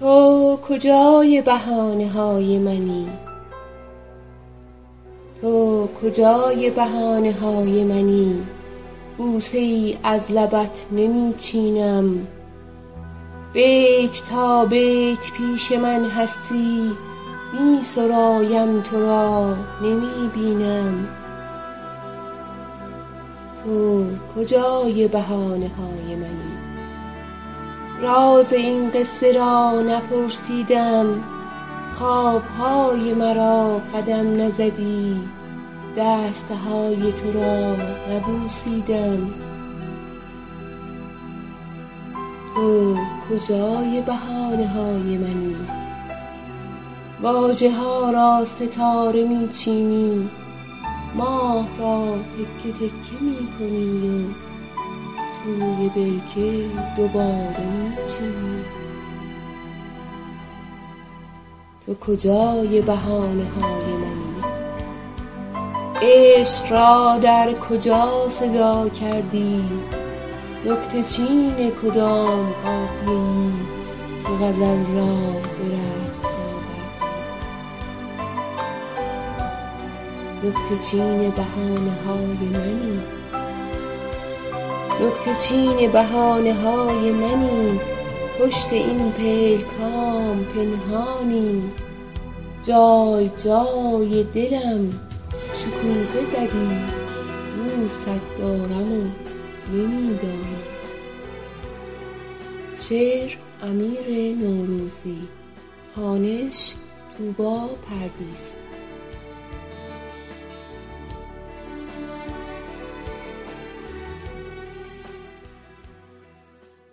تو کجای بهانه های منی؟ تو کجای بهانه های منی؟ بوسه ای از لبت نمی چینم بیت تا بیت پیش من هستی می سرایم تو را نمی بینم تو کجای بهانه های منی؟ راز این قصه را نپرسیدم. خوابهای مرا قدم نزدی. دستهای تو را نبوسیدم. تو کجای بهانه های منی؟ واژه ها را ستاره می چینی ماه را تکه تکه می کنی و توی برکه دوباره می چینی تو کجای بهانه های منی عشق را در کجا صدا کردی؟ نکته چین کدام قافیه ای که غزل را به رقص آوردی؟ نکته بهانه های منی؟ نکته چین بهانه های منی؟ پشت این پیلکام پنهانی جای جای دلم شکوفه زدی دوستت دارم و نمی دانی شعر امیر نوروزی. خوانش طوبی پردیس